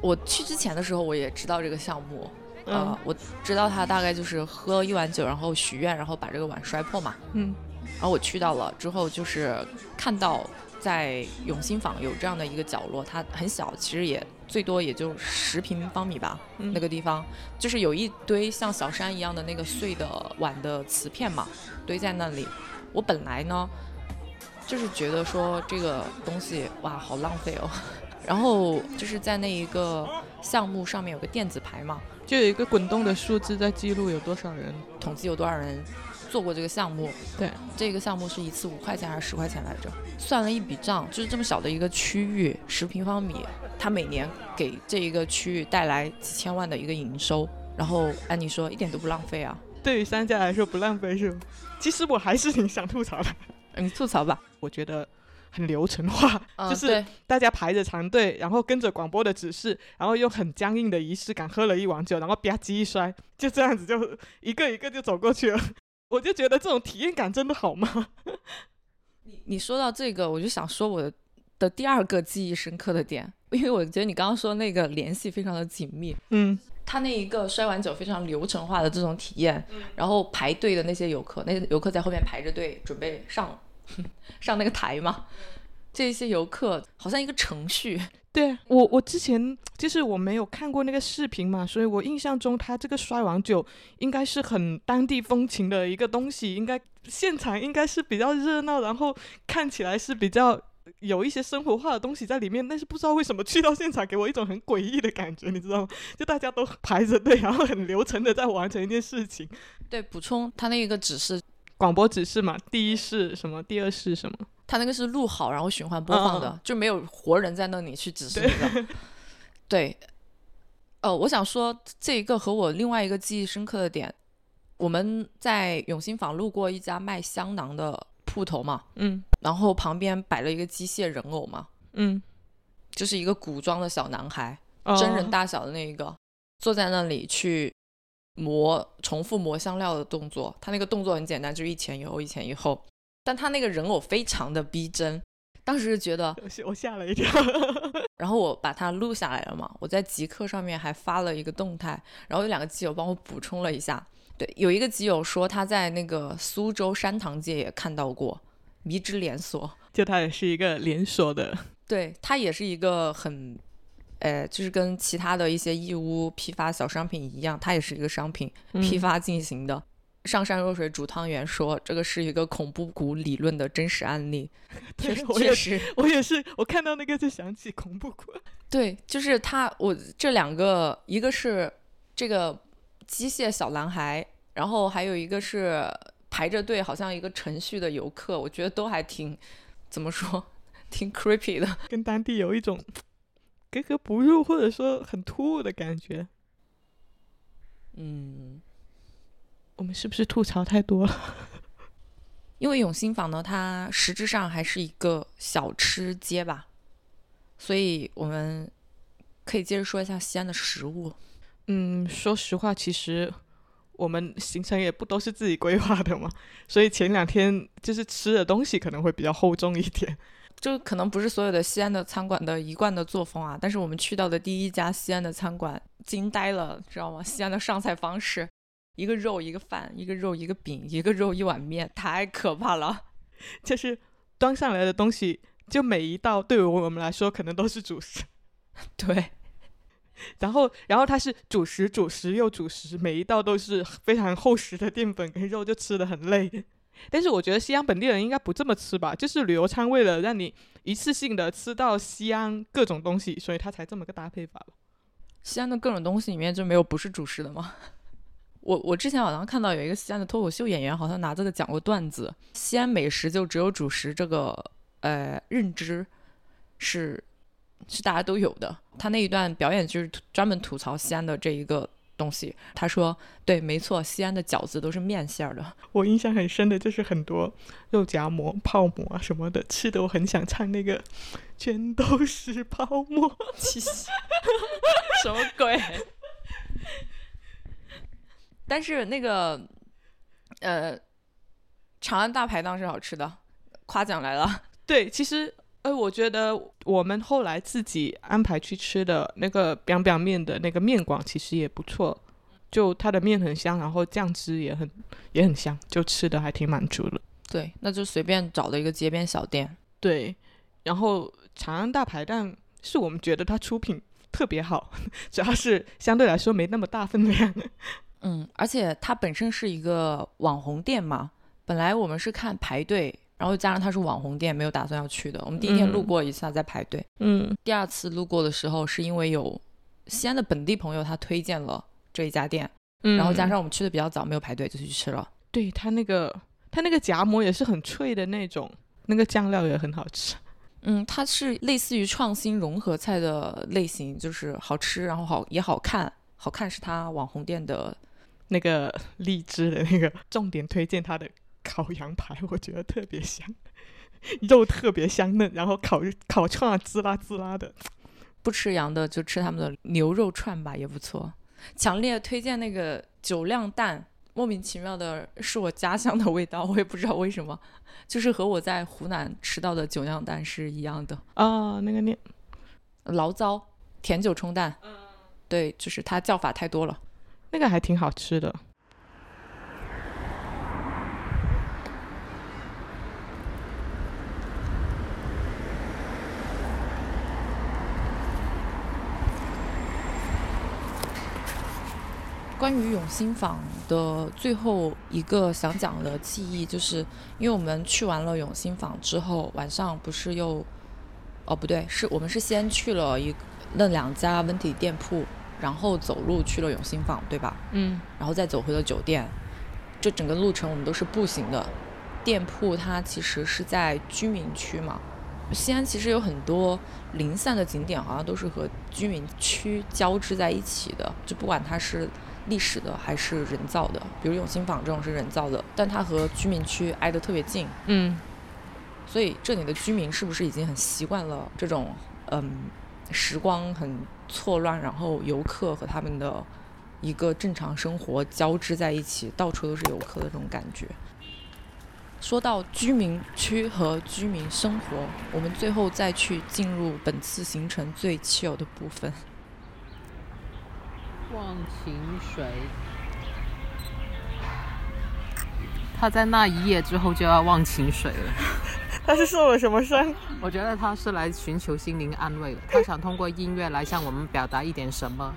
我去之前的时候我也知道这个项目，呃，我知道它大概就是喝一碗酒，然后许愿，然后把这个碗摔破嘛。嗯。然后我去到了之后，就是看到在永兴坊有这样的一个角落，它很小，其实也。最多也就十平方米吧，嗯那个地方就是有一堆像小山一样的那个碎的碗的瓷片嘛，堆在那里。我本来呢，就是觉得说这个东西哇，好浪费哦。然后就是在那一个项目上面有个电子牌嘛，就有一个滚动的数字在记录有多少人，统计有多少人做过这个项目，对，这个项目是一次五块钱还是十块钱来着？算了一笔账，就是这么小的一个区域，十平方米，它每年给这一个区域带来几千万的一个营收。然后按你说，一点都不浪费啊？对于商家来说不浪费是吗？其实我还是挺想吐槽的。你吐槽吧，我觉得很流程化，嗯 就是大家排着长队，然后跟着广播的指示，然后用很僵硬的仪式感喝了一碗酒，然后吧唧一摔，就这样子就一个一个就走过去了。我就觉得这种体验感真的好吗？你说到这个，我就想说我的的第二个记忆深刻的点，因为我觉得你刚刚说那个联系非常的紧密。嗯，他那一个摔完酒非常流程化的这种体验，然后排队的那些游客，那些游客在后面排着队准备上 上那个台嘛，这些游客好像一个程序。对我，我之前就是我没有看过那个视频嘛，所以我印象中他这个摔碗酒应该是很当地风情的一个东西，应该现场应该是比较热闹，然后看起来是比较有一些生活化的东西在里面。但是不知道为什么去到现场给我一种很诡异的感觉，你知道吗？就大家都排着队，然后很流程的在完成一件事情。对，补充他那个指示，广播指示嘛，第一是什么，第二是什么？他那个是录好然后循环播放的，就没有活人在那里去指示你的。对，呃，我想说这一个和我另外一个记忆深刻的点，我们在永兴坊路过一家卖香囊的铺头嘛，嗯然后旁边摆了一个机械人偶嘛，嗯，就是一个古装的小男孩，哦真人大小的那一个，坐在那里去磨重复磨香料的动作。他那个动作很简单，就是一前一后，一前一后。但他那个人偶非常的逼真，当时就觉得，我吓我吓了一跳。然后我把它录下来了嘛，我在极客上面还发了一个动态，然后有两个基友帮我补充了一下。对，有一个基友说他在那个苏州山塘街也看到过迷之连锁，就它也是一个连锁的，对，它也是一个很，呃，就是跟其他的一些义乌批发小商品一样，它也是一个商品批嗯发进行的。上善若水煮汤圆说这个是一个恐怖谷理论的真实案例，确对我也确实，我也是，我看到那个就想起恐怖谷。对，就是他，我这两个，一个是这个机械小男孩，然后还有一个是排着队，好像一个程序的游客，我觉得都还挺怎么说，挺 creepy 的。跟当地有一种格格不入，或者说很突兀的感觉。嗯，我们是不是吐槽太多了？因为永兴坊呢，它实质上还是一个小吃街吧，所以我们可以接着说一下西安的食物。嗯，说实话，其实我们行程也不都是自己规划的嘛，所以前两天就是吃的东西可能会比较厚重一点。就可能不是所有的西安的餐馆的一贯的作风啊，但是我们去到的第一家西安的餐馆惊呆了，知道吗？西安的上菜方式，一个肉一个饭，一个肉一个饼，一个肉一碗面，太可怕了。就是端上来的东西，就每一道对于我们来说可能都是主食。对，然后，然后它是主食，主食又主食，每一道都是非常厚实的淀粉跟肉，就吃的很累。但是我觉得西安本地人应该不这么吃吧，就是旅游餐为了让你一次性的吃到西安各种东西，所以他才这么个搭配法吧。西安的各种东西里面就没有不是主食的吗？我我之前好像看到有一个西安的脱口秀演员，好像拿这个讲过段子，西安美食就只有主食这个呃认知是是大家都有的。他那一段表演就是专门吐槽西安的这一个东西。他说：“对，没错，西安的饺子都是面馅儿的。我印象很深的就是很多肉夹馍、泡馍啊什么的，吃的我很想唱那个“全都是泡沫 ”。其实什么鬼？但是那个呃，长安大排档是好吃的，夸奖来了。对，其实呃，我觉得我们后来自己安排去吃的那个 biang biang 面的那个面馆其实也不错，就它的面很香，然后酱汁也很也很香，就吃的还挺满足的。对，那就随便找的一个街边小店。对，然后长安大排档是我们觉得它出品特别好，主要是相对来说没那么大分量。嗯，而且它本身是一个网红店嘛，本来我们是看排队，然后加上它是网红店，没有打算要去的。我们第一天路嗯过一下在排队，嗯第二次路过的时候是因为有西安的本地朋友他推荐了这一家店，嗯然后加上我们去的比较早，没有排队就去吃了。对他那个他那个夹馍也是很脆的那种，那个酱料也很好吃。嗯，它是类似于创新融合菜的类型，就是好吃，然后好也好看。好看是它网红店的那个荔枝的那个，重点推荐它的烤羊排，我觉得特别香，肉特别香嫩，然后烤烤串滋啦滋啦的。不吃羊的就吃他们的牛肉串吧，也不错。强烈推荐那个酒酿蛋，莫名其妙的是我家乡的味道，我也不知道为什么，就是和我在湖南吃到的酒酿蛋是一样的啊。那个念醪糟甜酒冲蛋，对，就是它叫法太多了，那个还挺好吃的。关于永兴坊的最后一个想讲的记忆，就是因为我们去完了永兴坊之后，晚上不是又，哦不对，是我们是先去了一那两家温体店铺，然后走路去了永兴坊，对吧？嗯。然后再走回了酒店，这整个路程我们都是步行的。店铺它其实是在居民区嘛，西安其实有很多零散的景点，好像都是和居民区交织在一起的，就不管它是。历史的还是人造的，比如永兴坊这种是人造的，但它和居民区挨得特别近，嗯，所以这里的居民是不是已经很习惯了这种嗯时光很错乱，然后游客和他们的一个正常生活交织在一起，到处都是游客的这种感觉。说到居民区和居民生活，我们最后再去进入本次行程最 chill 的部分。忘情水，他在那一夜之后就要忘情水了。他是受了什么伤？我觉得他是来寻求心灵安慰的，他想通过音乐来向我们表达一点什么。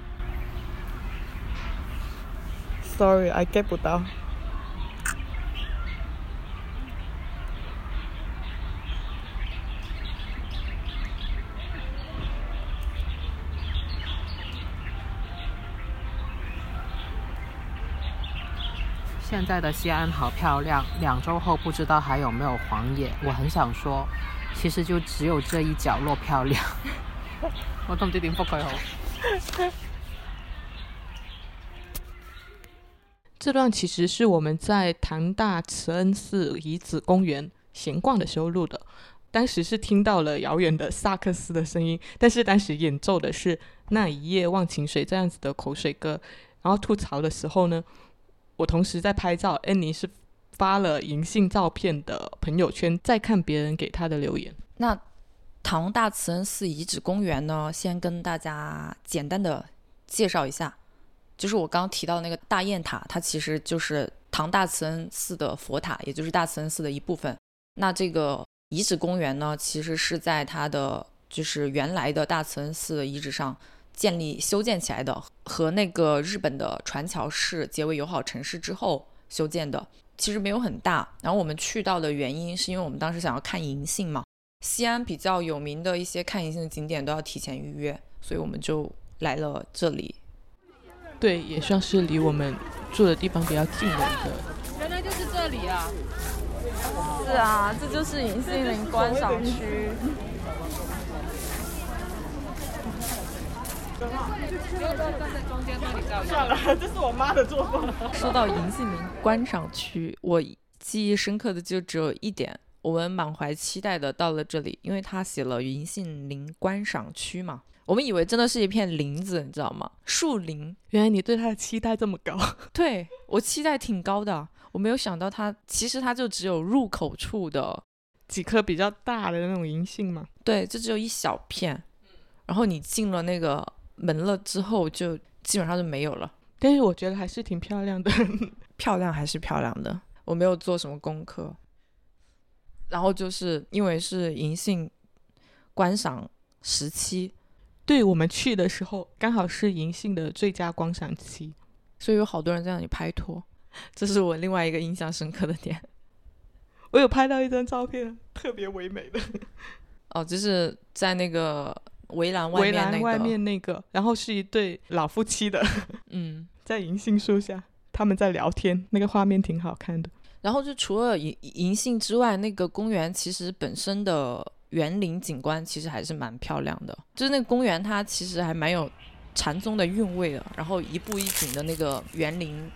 Sorry，I get 不到。现在的西安好漂亮，两周后不知道还有没有黄野。我很想说，其实就只有这一角落漂亮。我都唔知点覆佢好。这段其实是我们在唐大慈恩寺遗址公园闲逛的时候录的，当时是听到了遥远的萨克斯的声音，但是当时演奏的是《那一夜忘情水》这样子的口水歌，然后吐槽的时候呢。我同时在拍照，安妮是发了银杏照片的朋友圈，在看别人给她的留言。那唐大慈恩寺遗址公园呢？先跟大家简单的介绍一下，就是我刚刚提到那个大雁塔，它其实就是唐大慈恩寺的佛塔，也就是大慈恩寺的一部分。那这个遗址公园呢，其实是在它的就是原来的大慈恩寺的遗址上。建立修建起来的，和那个日本的船桥市结为友好城市之后修建的，其实没有很大。然后我们去到的原因是因为我们当时想要看银杏嘛，西安比较有名的一些看银杏的景点都要提前预约，所以我们就来了这里。对，也算是离我们住的地方比较近的一个。原来就是这里啊！是啊，这就是银杏林观赏区。算了，这是我妈的作风。说到银杏林观赏区，我记忆深刻的就只有一点，我们满怀期待的到了这里，因为他写了银杏林观赏区嘛，我们以为真的是一片林子，你知道吗？树林。原来你对它的期待这么高？对我期待挺高的，我没有想到它其实它就只有入口处的几颗比较大的那种银杏嘛。对，就只有一小片，然后你进了那个。门了之后就基本上就没有了，但是我觉得还是挺漂亮的，漂亮还是漂亮的。我没有做什么功课，然后就是因为是银杏观赏时期，对我们去的时候刚好是银杏的最佳观赏期，所以有好多人在那里拍拖，这是我另外一个印象深刻的点。我有拍到一张照片，特别唯美的，哦，就是在那个。围栏外面那个，然后是一对老夫妻的，嗯，在银杏树下，他们在聊天，那个画面挺好看的。然后就除了银银杏之外，那个公园其实本身的园林景观其实还是蛮漂亮的。就是那个公园它其实还蛮有禅宗的韵味的，然后一步一景的那个园林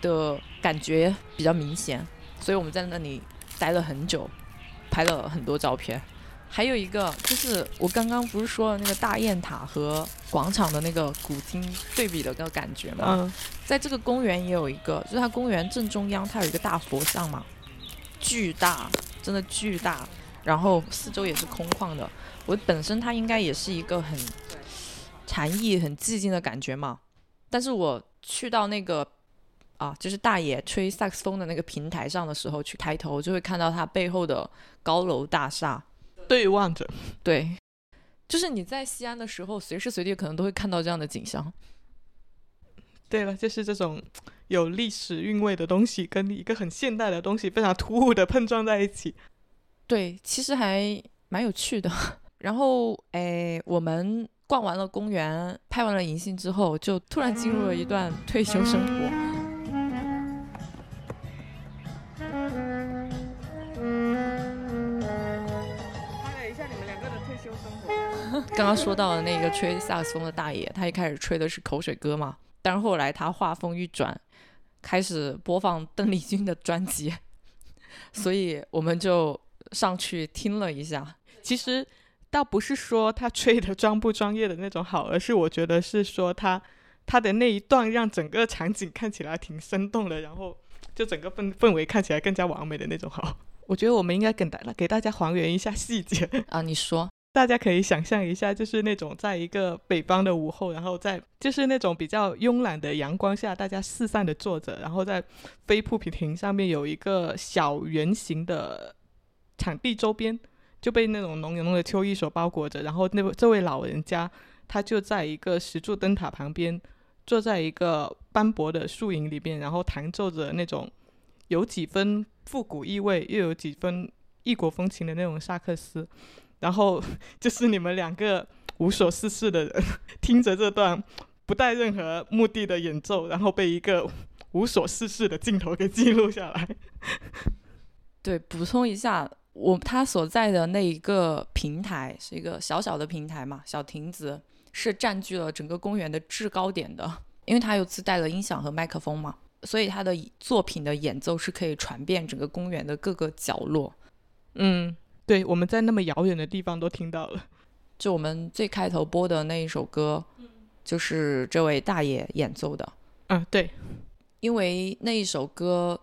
的感觉比较明显，所以我们在那里待了很久，拍了很多照片。还有一个就是我刚刚不是说了那个大雁塔和广场的那个古今对比的那个感觉吗？嗯，在这个公园也有一个，就是它公园正中央它有一个大佛像嘛，巨大，真的巨大，然后四周也是空旷的。我本身它应该也是一个很禅意、很寂静的感觉嘛，但是我去到那个啊，就是大爷吹萨克斯风的那个平台上的时候，去抬头就会看到它背后的高楼大厦。对望着，对，就是你在西安的时候，随时随地可能都会看到这样的景象。对了，就是这种有历史韵味的东西，跟一个很现代的东西非常突兀的碰撞在一起。对，其实还蛮有趣的。然后，哎，我们逛完了公园，拍完了银杏之后，就突然进入了一段退休生活。刚刚说到的那个吹萨克斯风的大爷，他一开始吹的是口水歌嘛，但是后来他话锋一转，开始播放邓丽君的专辑，所以我们就上去听了一下。其实倒不是说他吹的专不专业的那种好，而是我觉得是说他他的那一段让整个场景看起来挺生动的，然后就整个氛氛围看起来更加完美的那种好。我觉得我们应该给大给大家还原一下细节 啊，你说。大家可以想象一下，就是那种在一个北方的午后，然后在就是那种比较慵懒的阳光下，大家四散的坐着，然后在飞瀑平亭上面有一个小圆形的场地周边就被那种浓浓的秋意所包裹着，然后那位这位老人家他就在一个石柱灯塔旁边，坐在一个斑驳的树影里面，然后弹奏着那种有几分复古意味又有几分异国风情的那种萨克斯。然后就是你们两个无所事事的人，听着这段不带任何目的的演奏，然后被一个无所事事的镜头给记录下来。对，补充一下，我他所在的那一个平台是一个小小的平台嘛，小亭子是占据了整个公园的制高点的，因为它又自带了音响和麦克风嘛，所以他的作品的演奏是可以传遍整个公园的各个角落。嗯。对，我们在那么遥远的地方都听到了。就我们最开头播的那一首歌，就是这位大爷演奏的。嗯，对。因为那一首歌，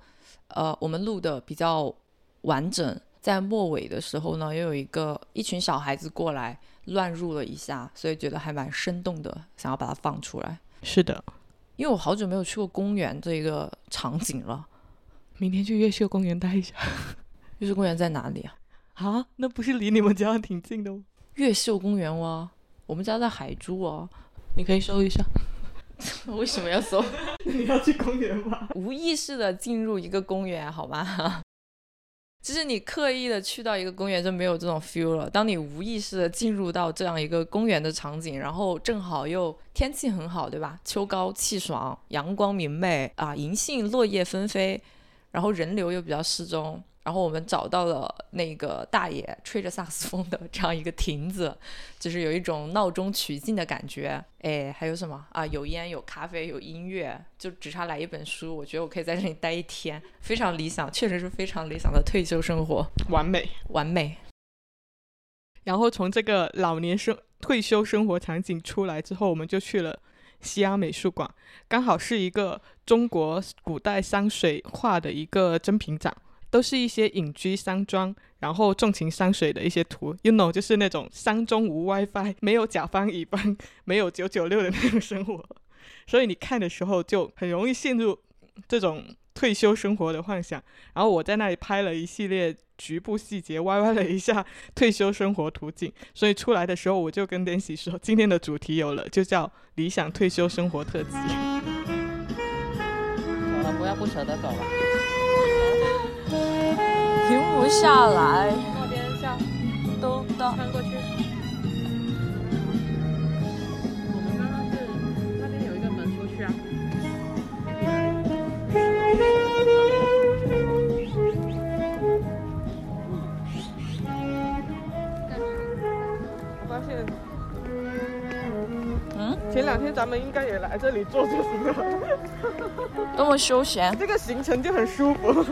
呃，我们录的比较完整，在末尾的时候呢，又有一个一群小孩子过来乱入了一下，所以觉得还蛮生动的，想要把它放出来。是的，因为我好久没有去过公园这个场景了。明天去越秀公园待一下。越秀公园在哪里啊？啊，那不是离你们家挺近的吗？越秀公园哇，我们家在海珠哦。你可以搜一下。为什么要搜？你要去公园吗？无意识的进入一个公园，好吗？就是你刻意的去到一个公园就没有这种 feel 了。当你无意识的进入到这样一个公园的场景，然后正好又天气很好，对吧？秋高气爽，阳光明媚啊，银杏落叶纷飞，然后人流又比较适中。然后我们找到了那个大爷吹着萨克斯风的这样一个亭子，就是有一种闹中取静的感觉。哎，还有什么啊？有烟，有咖啡，有音乐，就只差来一本书。我觉得我可以在这里待一天，非常理想，确实是非常理想的退休生活，完美，完美。然后从这个老年生退休生活场景出来之后，我们就去了西安美术馆，刚好是一个中国古代山水画的一个珍品展。都是一些隐居山庄，然后纵情山水的一些图，you know，就是那种山中无 WiFi，没有甲方乙方，没有九九六的那种生活，所以你看的时候就很容易陷入这种退休生活的幻想。然后我在那里拍了一系列局部细节，歪歪了一下退休生活图景，所以出来的时候我就跟联喜说，今天的主题有了，就叫理想退休生活特辑。走了，不要不舍得走了。停不下来。那边下，都到。穿过去。我们刚刚是那边有一个门出去啊。我发现，嗯，前两天咱们应该也来这里做就行了。多么休闲，这个行程就很舒服。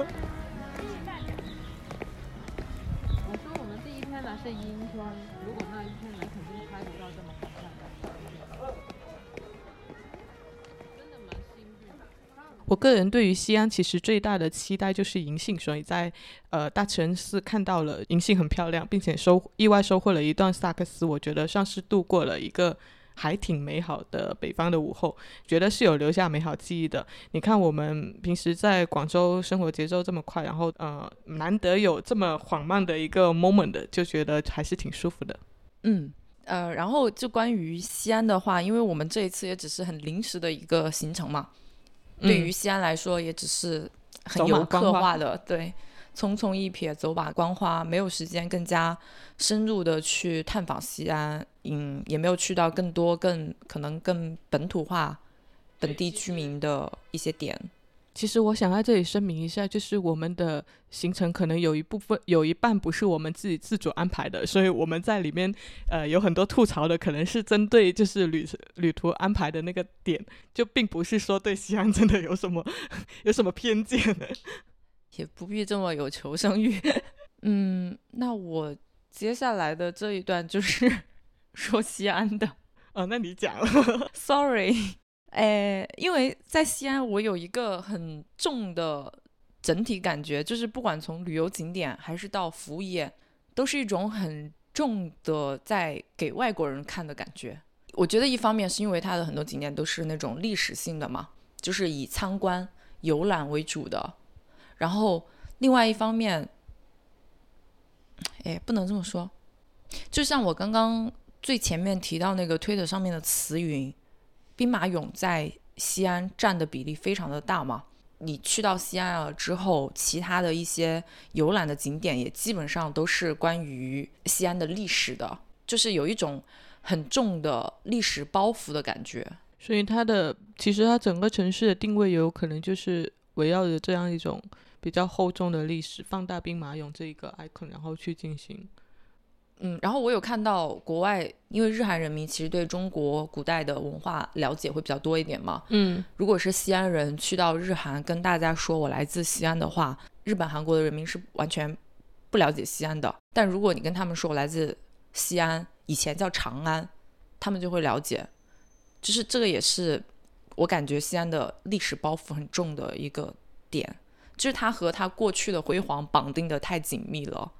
我个人对于西安其实最大的期待就是银杏，所以在呃大城市看到了银杏很漂亮，并且收意外收获了一段萨克斯，我觉得算是度过了一个还挺美好的北方的午后，觉得是有留下美好记忆的。你看我们平时在广州生活节奏这么快，然后呃难得有这么缓慢的一个 moment，就觉得还是挺舒服的。嗯，呃，然后就关于西安的话，因为我们这一次也只是很临时的一个行程嘛，对于西安来说也只是很走马游客化的，对，匆匆一瞥，走马观花，没有时间更加深入的去探访西安，嗯，也没有去到更多更可能更本土化、本地居民的一些点。其实我想在这里声明一下，就是我们的行程可能有一部分有一半不是我们自己自主安排的，所以我们在里面呃有很多吐槽的，可能是针对就是旅旅途安排的那个点，就并不是说对西安真的有什么 有什么偏见。也不必这么有求生欲。嗯，那我接下来的这一段就是说西安的。哦，那你讲了。Sorry，哎，因为在西安，我有一个很重的整体感觉，就是不管从旅游景点还是到服务业，都是一种很重的在给外国人看的感觉。我觉得一方面是因为它的很多景点都是那种历史性的嘛，就是以参观游览为主的。然后另外一方面，哎，不能这么说，就像我刚刚最前面提到那个推特上面的词云，兵马俑在西安占的比例非常的大嘛。你去到西安了之后，其他的一些游览的景点也基本上都是关于西安的历史的，就是有一种很重的历史包袱的感觉。所以它的其实它整个城市的定位有可能就是围绕着这样一种比较厚重的历史，放大兵马俑这一个 icon，然后去进行。嗯，然后我有看到国外，因为日韩人民其实对中国古代的文化了解会比较多一点嘛。嗯，如果是西安人去到日韩跟大家说我来自西安的话，日本、韩国的人民是完全不了解西安的。但如果你跟他们说我来自西安，以前叫长安，他们就会了解。就是这个也是我感觉西安的历史包袱很重的一个点，就是它和它过去的辉煌绑定的太紧密了。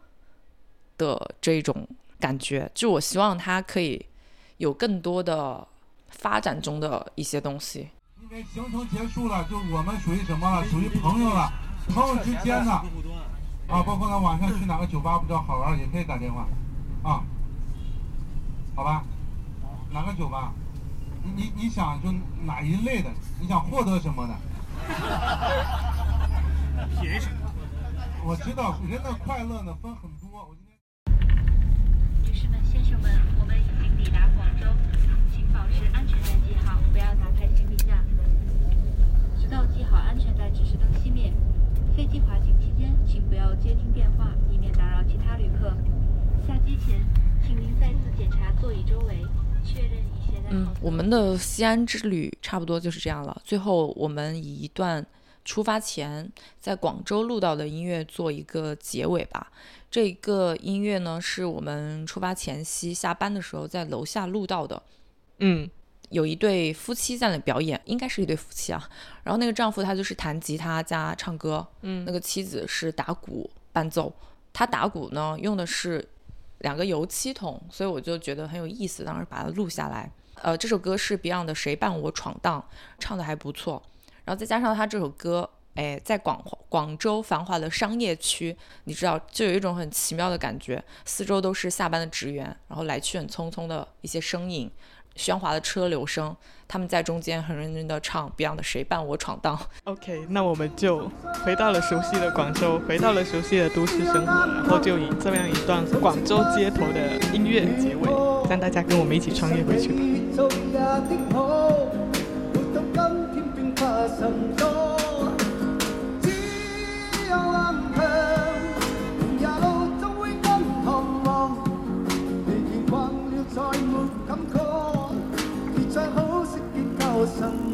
的这一种感觉，就我希望它可以有更多的发展中的一些东西。因为行程结束了，就我们属于什么了？属于朋友了，朋友之间的，啊，包括呢晚上去哪个酒吧比较好玩，也可以打电话，啊，好吧？哪个酒吧？你你你想就哪一类的？你想获得什么的？便宜什么？我知道人的快乐呢分很多。生们，我们已经抵达广州，请保持安全带系好，不要打开行李架，直到系好安全带指示灯熄灭。飞机滑行期间，请不要接听电话，以免打扰其他旅客。下机前，请您再次检查座椅周围，确认已携带好。嗯，我们的西安之旅差不多就是这样了。最后，我们以一段出发前在广州录到的音乐做一个结尾吧。这个音乐呢，是我们出发前夕下班的时候在楼下录到的。嗯，有一对夫妻在那表演，应该是一对夫妻啊。然后那个丈夫他就是弹吉他加唱歌，嗯那个妻子是打鼓伴奏。他打鼓呢用的是两个油漆桶，所以我就觉得很有意思，当时把它录下来。呃，这首歌是 Beyond 的《谁伴我闯荡》，唱的还不错。然后再加上他这首歌，哎，在广广州繁华的商业区，你知道，就有一种很奇妙的感觉，四周都是下班的职员，然后来去很匆匆的一些身影，喧哗的车流声，他们在中间很认真的唱 Beyond 的《谁伴我闯荡》。OK，那我们就回到了熟悉的广州，回到了熟悉的都市生活，然后就以这样一段广州街头的音乐结尾，让大家跟我们一起穿越回去吧。难做，只有硬扛。夜路总会更彷徨，疲倦惯了再没感觉。别再好色结旧情。